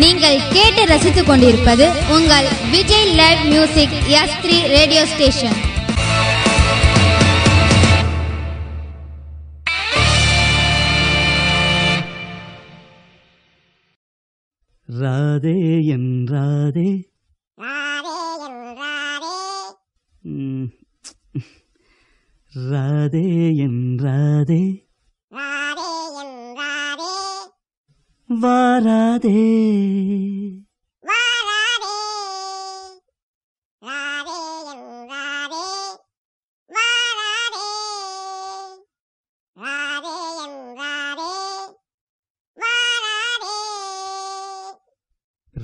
நீங்கள் கேட்டு ரசித்துக் கொண்டிருப்பது உங்கள் Vijay live music S three radio station Radhe என் ராதே. ராதே என் ராதே வாராதே.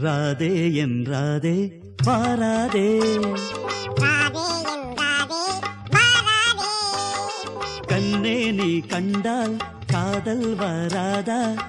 ராதே என் ராதே வாராதே. கண்ணே நீ கண்டால் காதல் வராதா?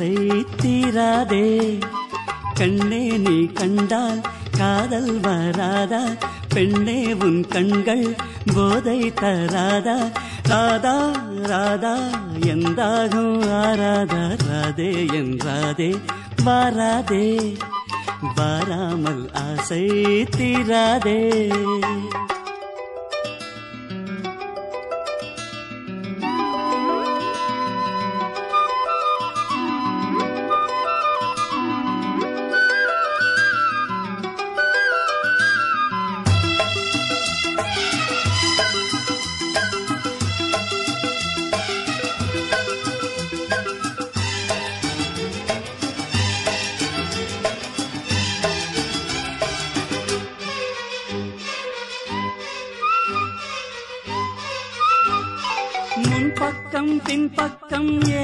ஆசை தீராதே கண்ணே நீ கண்டால் காதல் வராதா? பெண்ணே உன் கண்கள் போதை தராதா? ராதா ராதா எந்தாகும் ஆராதா? ராதே என்றாதே வாராதே. வாராமல் ஆசை தீராதே. tâm nhé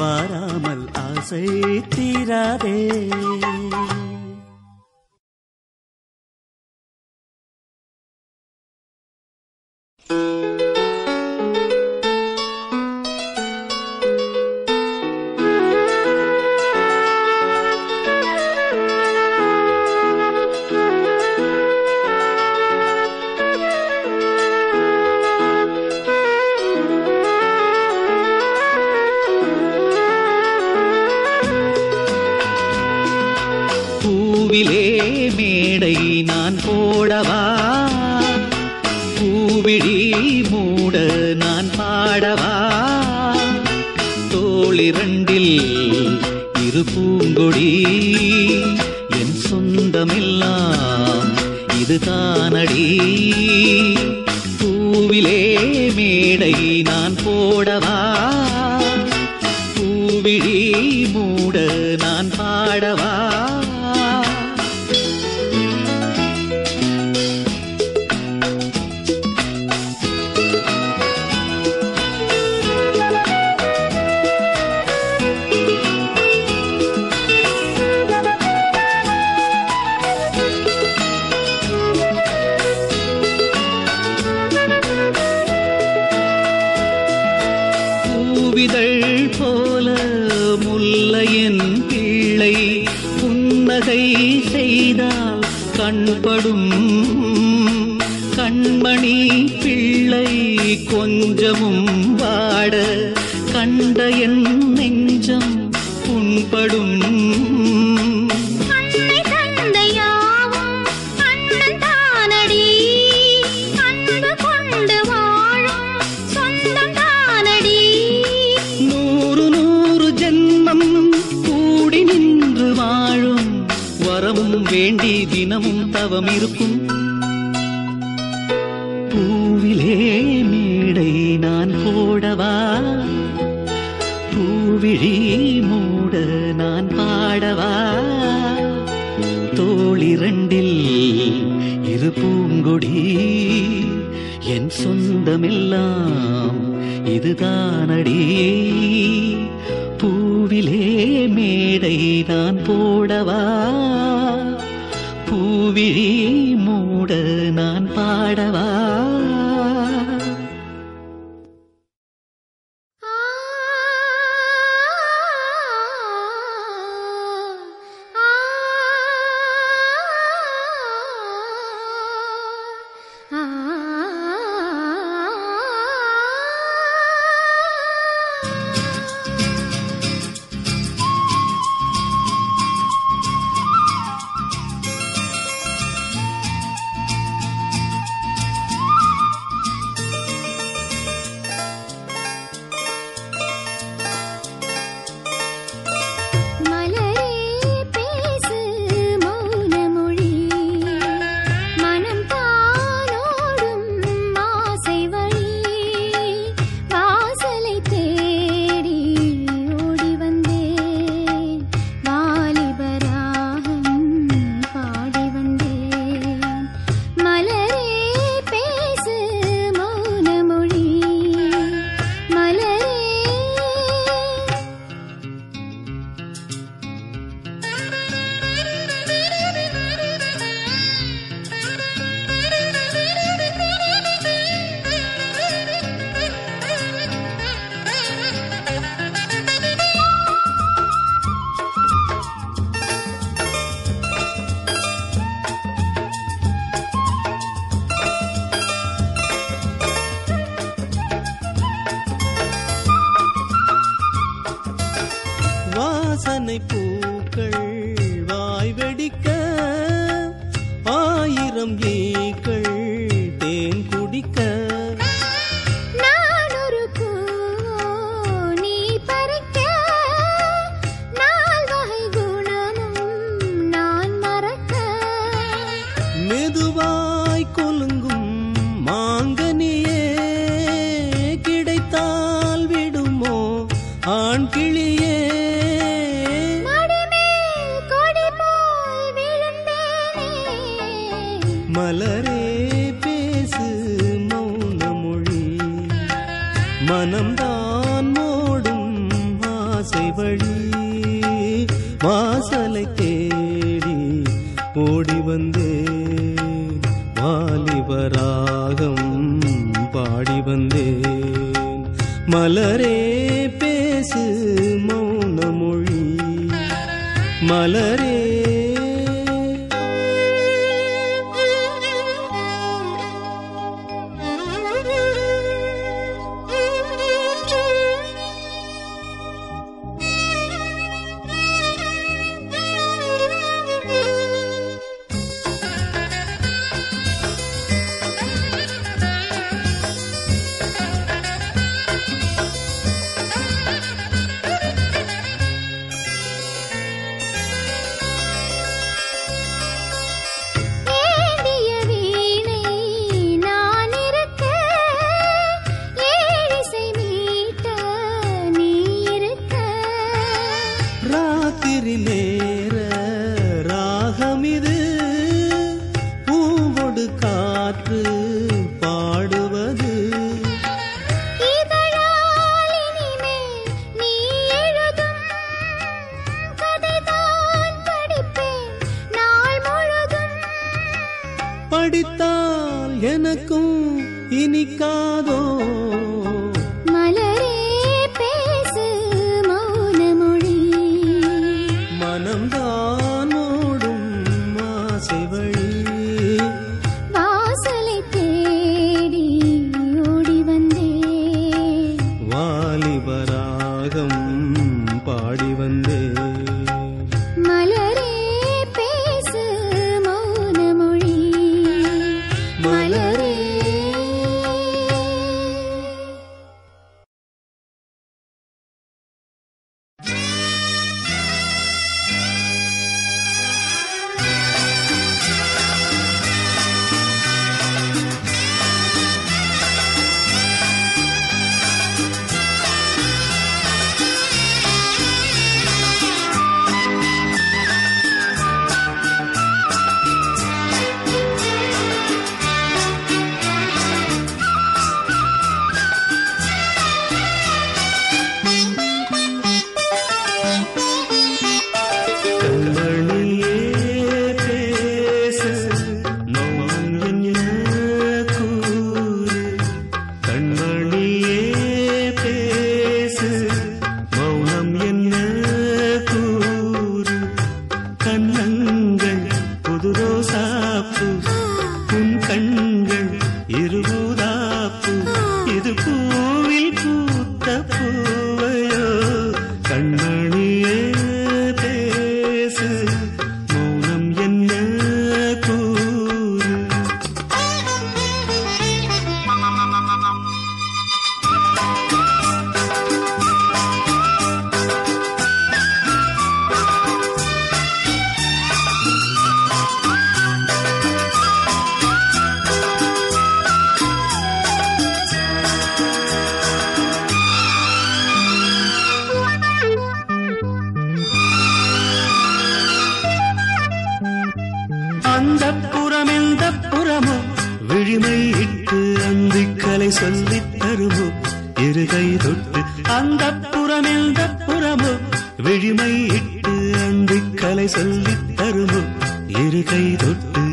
வாராமல் ஆசை தீராதே. கருபடும் கண்மணி பிள்ளை கொஞ்சமும் வாட கண்ட என் கூட்டமெல்லாம் இதுதானடி. வாசனை பூக்கள் வாய் வெடிக்க ஆயிரம் ஏக்கள் ¡Mala! அந்த புறம் எந்த புறமோ? விழிமை இட்டு அந்திக்கலை சொல்லி தருமோ? இருகை தொட்டு அந்த புறம் எந்த புறமோ? விழிமை இட்டு அந்திக்கலை சொல்லி தருமோ? இருகை தொட்டு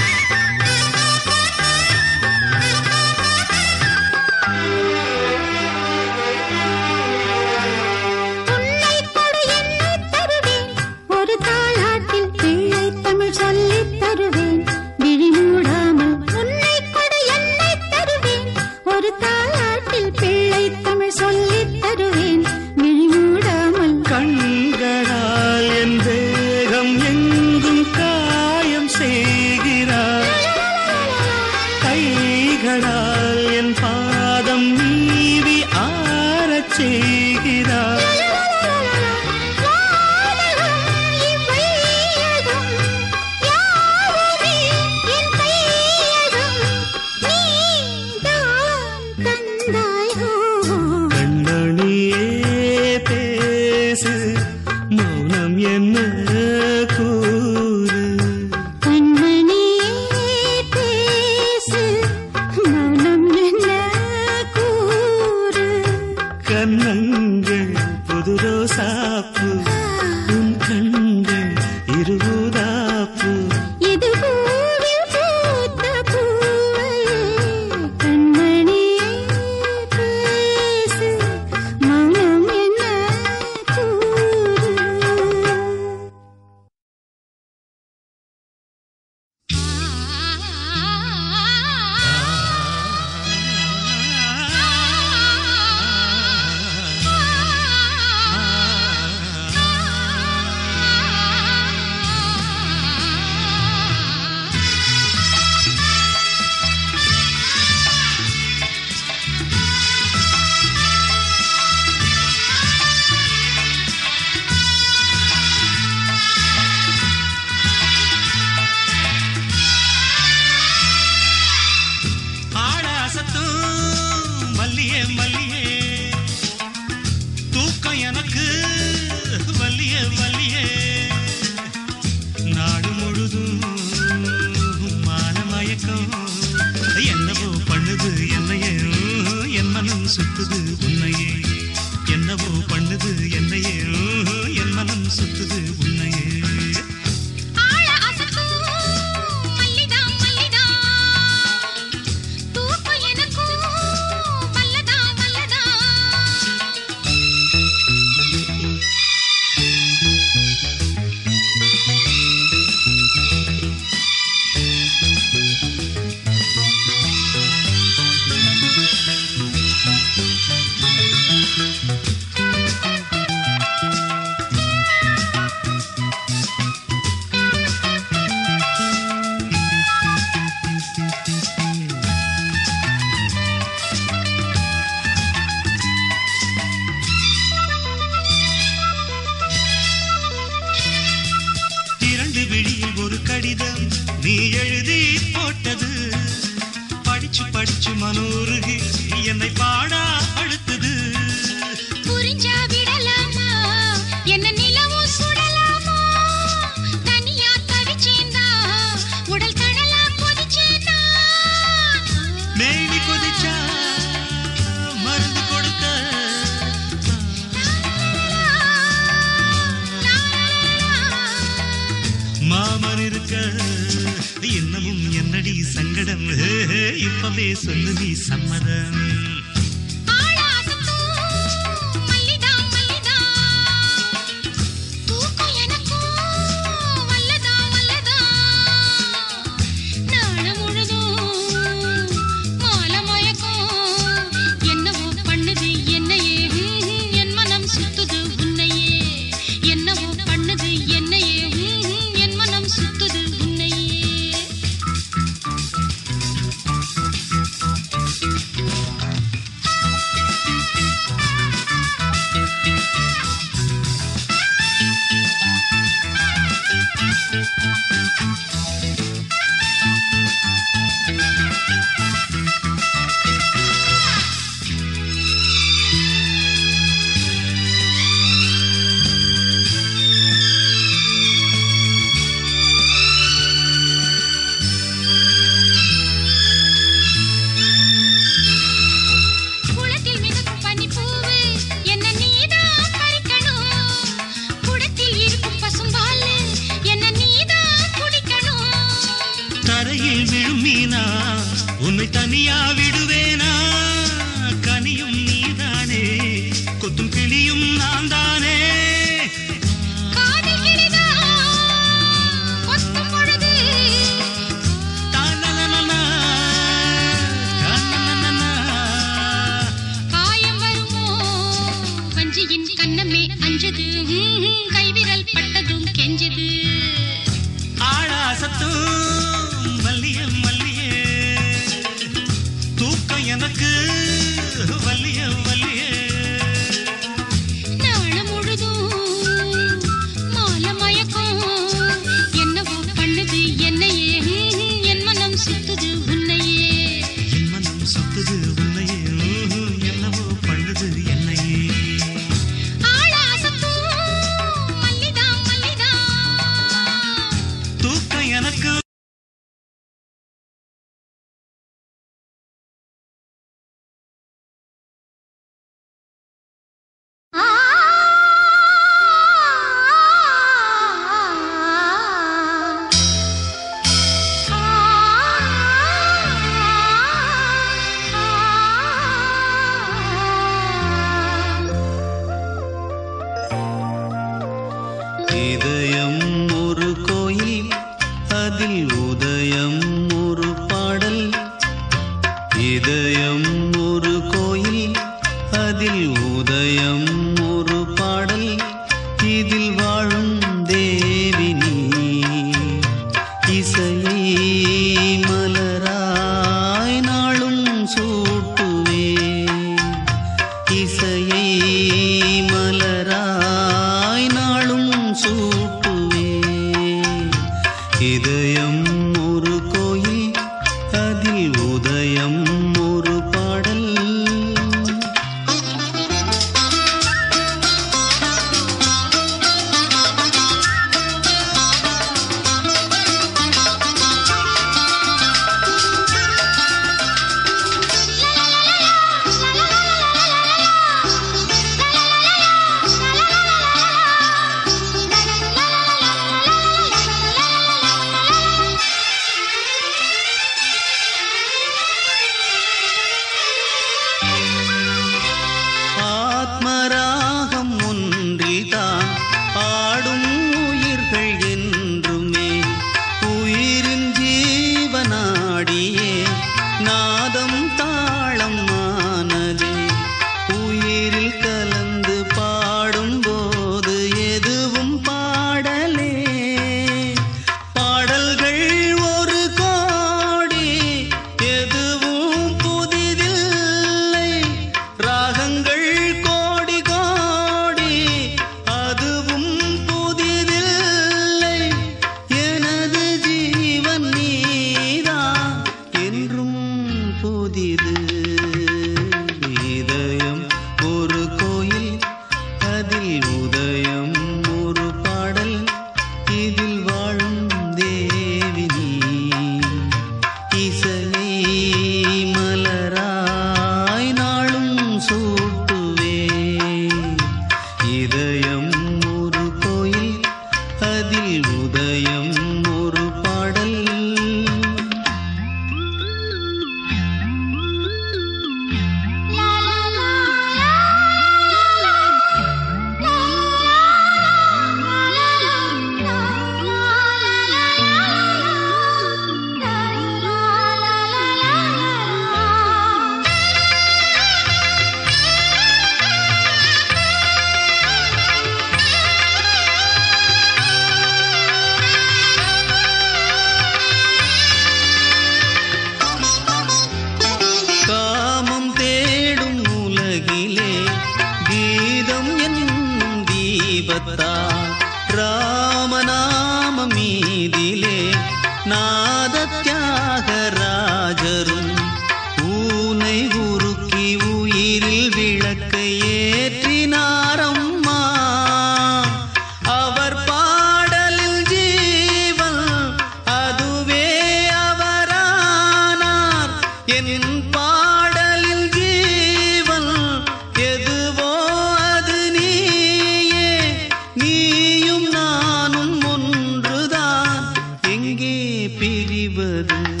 பிரிவது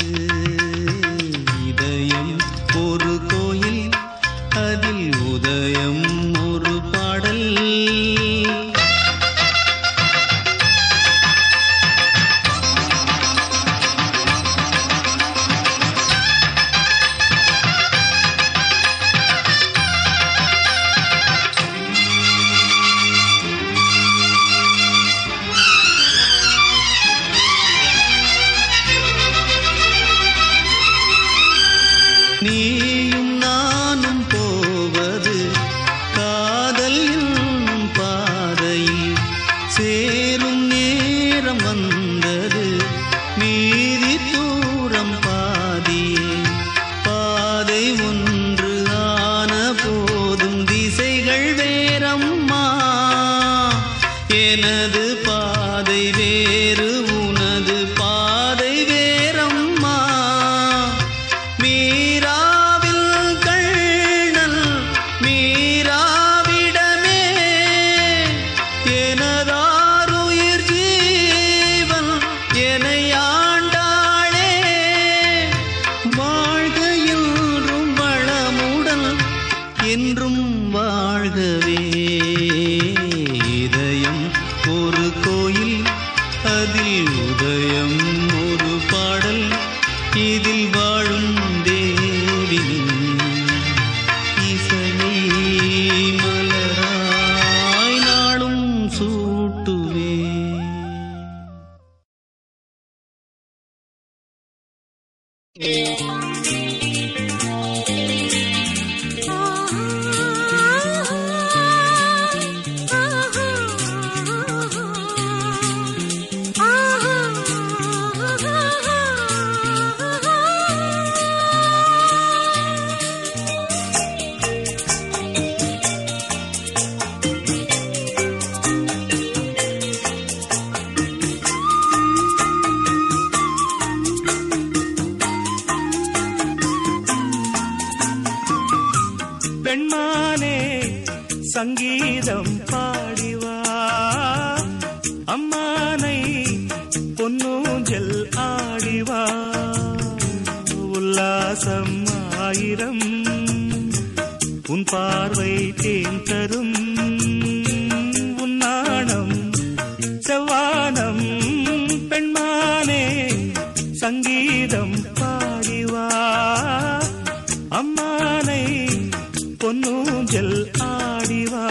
പൊന്നൂഞ്ചൽ ആടിവാ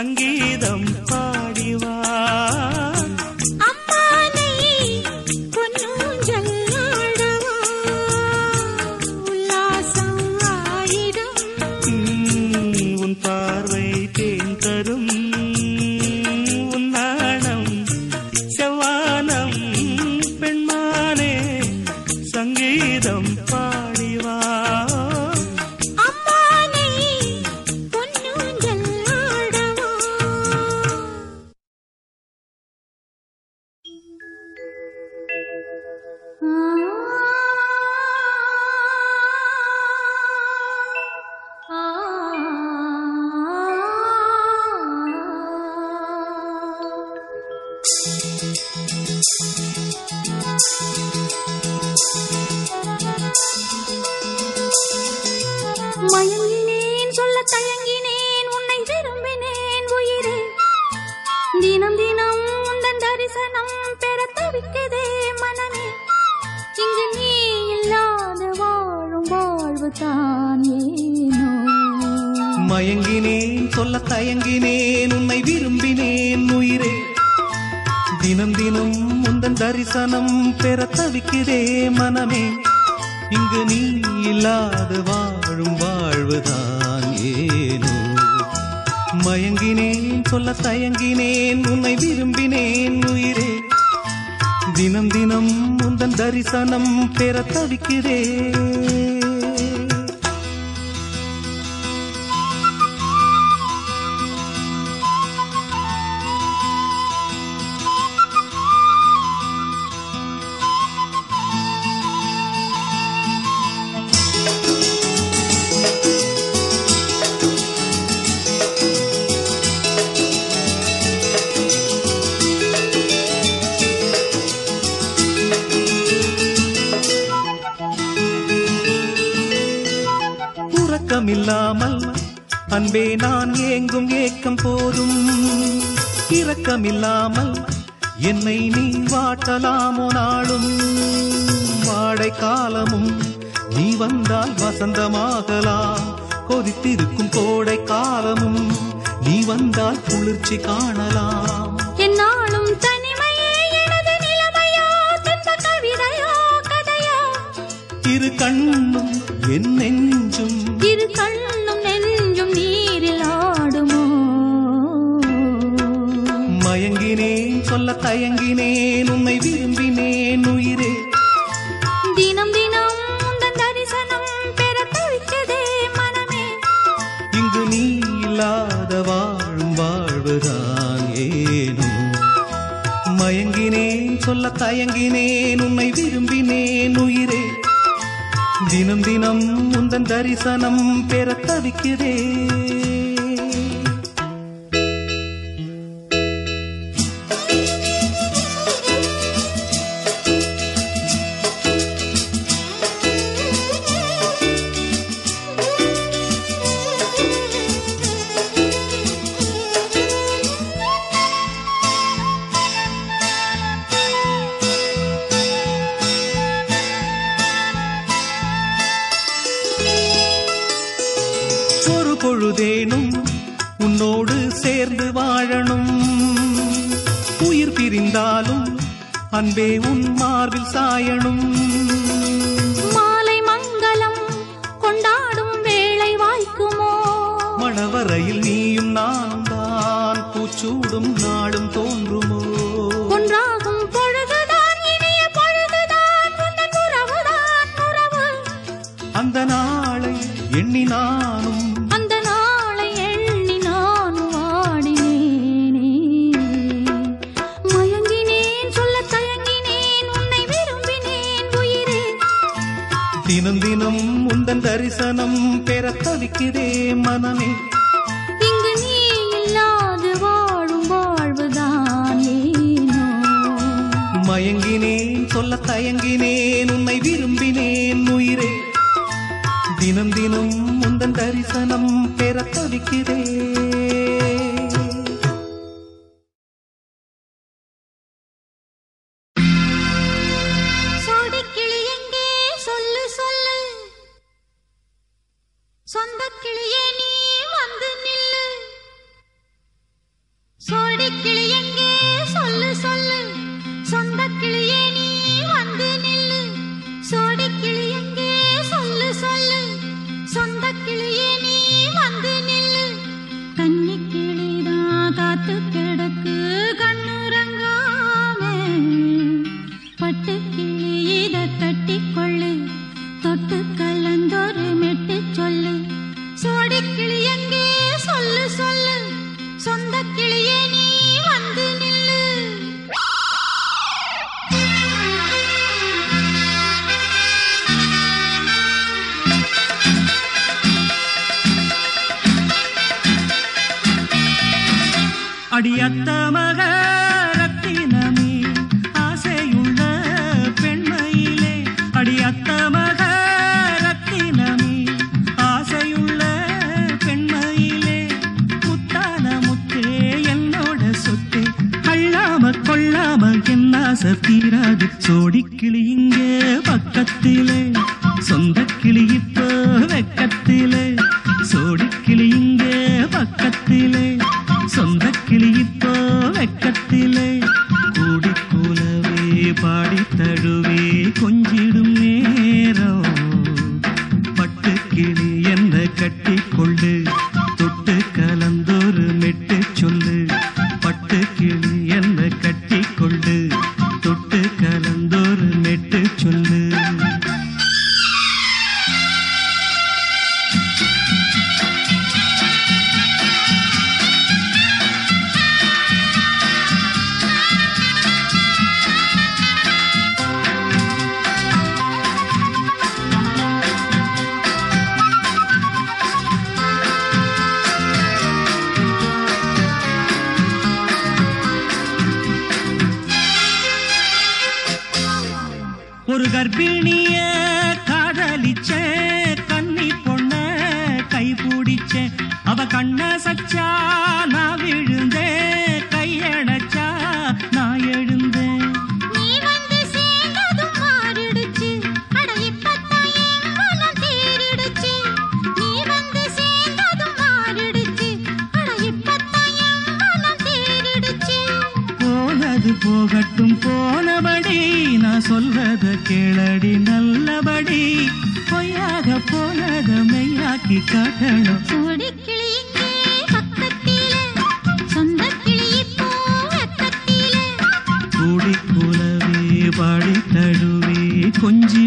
சங்கீதம் பாடிவா தினம் தினம் முந்தன் தரிசனம் பெற தவிக்கிறே மனமே. இங்கு நீ இல்லாத வாழும் வாழ்வுதான் ஏனோ. மயங்கினேன் சொல்ல தயங்கினேன் உன்னை விரும்பினேன் உயிரே. தினம் தினம் முந்தன் தரிசனம் பெற தவிக்கிறேன் போதும். இரக்கமில்லாமல் என்னை நீ வாட்டலாமோ நாளும். வாடை காலமும் நீ வந்தால் வசந்தமாகலாம். கொதித்திருக்கும் கோடை காலமும் நீ வந்தால் குளிர்ச்சி காணலாம். என்னாலும் இரு கண்ணும் என் நெஞ்சும். இரு கண்ணும் சொல்ல தயங்கினேன் உன்னை விரும்பினேன் உயிரே. தினம் தினம் தரிசனம் பெற தவிச்சதே மனமே. இங்கு நீ இல்லாத வாழும் வாழ்வுதான் ஏனோ. மயங்கினேன் சொல்ல தயங்கினேன் உன்னை விரும்பினேன் உயிரே. தினம் தினம் உந்தன் தரிசனம் பெற தவிக்கிறேன் எண்ணி நானும் அந்த நாளை எண்ணி நானும் வாடினேனே மயங்கினேன் சொல்ல தயங்கினேன் உன்னை விரும்பினேன் உயிரே. தினம் தினம் உந்தன் தரிசனம் பெற தவிக்கிறே மனமே. இங்கு நீ இல்லாது வாழும் வாழ்வுதான் ஏனோ. மயங்கினேன் சொல்ல தயங்கினேன் தினம் முந்தன் தரிசனம் பெற தவிக்கிறேன். அடியத்த மகரத்தினமே ஆசையுள்ள பெண்மையிலே. அடியத்த மகரத்தினமே ஆசையுள்ள பெண்மையிலே. முத்தான முத்தே என்னோட சொத்தே. அள்ளாம கொள்ளாம என் ஆசை தீராது. சோடி ஒரு கர்ப்பிணிய காதலிச்ச கன்னி பொண்ண கை பிடிச்ச அவ கண்ண சச்சா நான் விழுந்தேன். கேளடி நல்லபடி. பொய்யாக போனத மெய்யாக்கி காட்டணும். கூடி குலவே பாடி தழுவே கொஞ்சி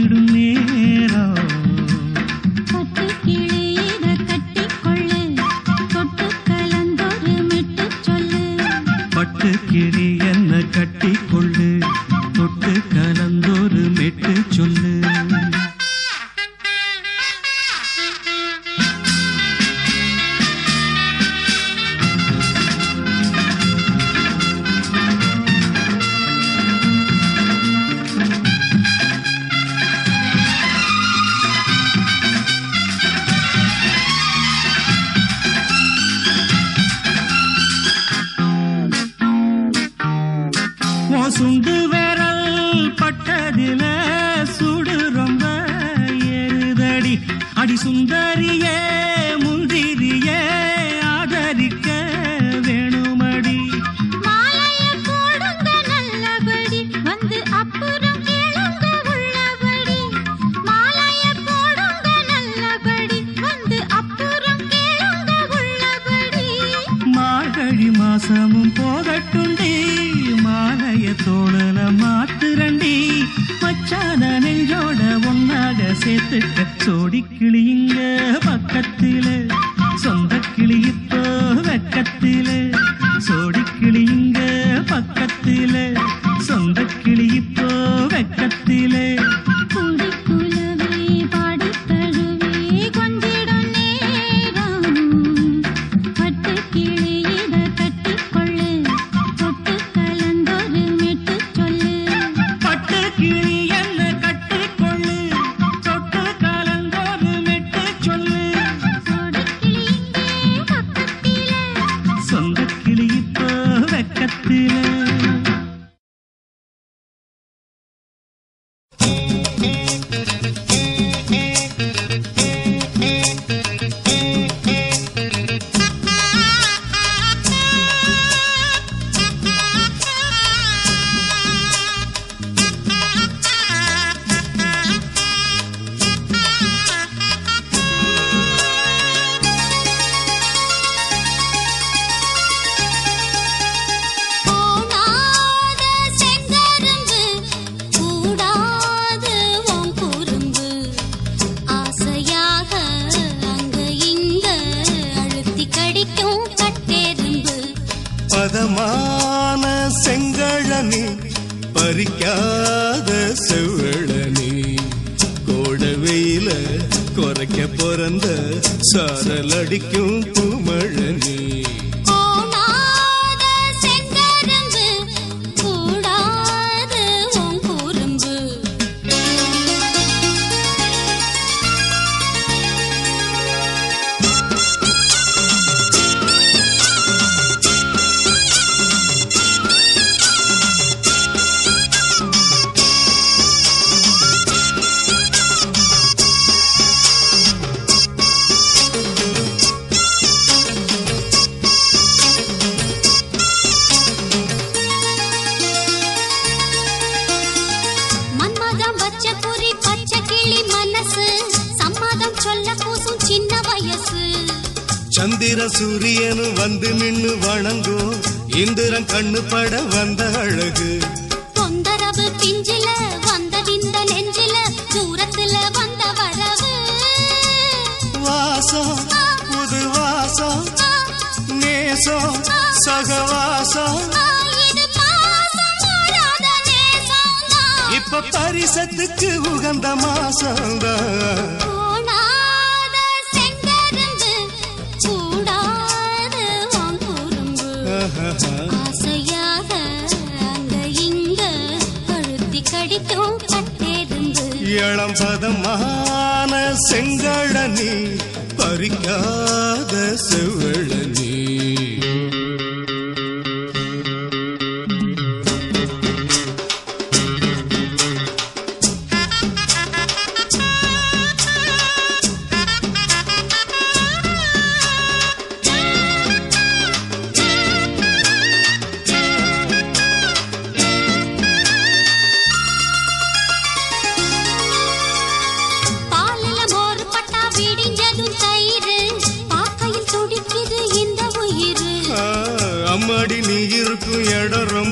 சுண்டு விரல் பட்டதில சுடு ரொம்ப எருதடி. அடி சுந்தரியே வச்ச பொறி பச்சை கிளி மனசு. சம்மதம் சொல்ல பூசும் சின்ன வயசு. சந்திர சூரியனு வந்து நின்னு வணங்கும். இந்திரன் கண்ணு பட வந்த அழகு. தொந்தரவு பிஞ்சில வந்த விந்த நெஞ்சில தூரத்துல வந்த வரவு. வாசம் புது வாசம் நேசம் சகவாசம். இப்ப பரிசத்துக்கு உகந்த மாசம்தான் இளம் பதமான செங்கழனி பறிக்காத செவ்வழனி.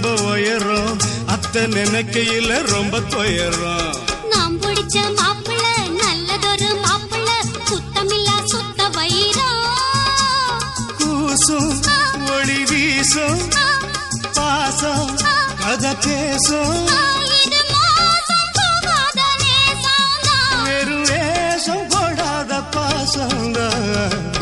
ரொம்ப உயரம். அத்தை நினைக்கையில ரொம்ப துயரம். நாம் பிடிச்ச மாப்பிள்ள நல்லதொரு மாப்பிள்ள சுத்தமில்லா சுத்த வைரம் கூசும் ஒளி வீசும் பாசம் கதை பேசும். வெறும் வேஷம் போடாத பாசம்தான்.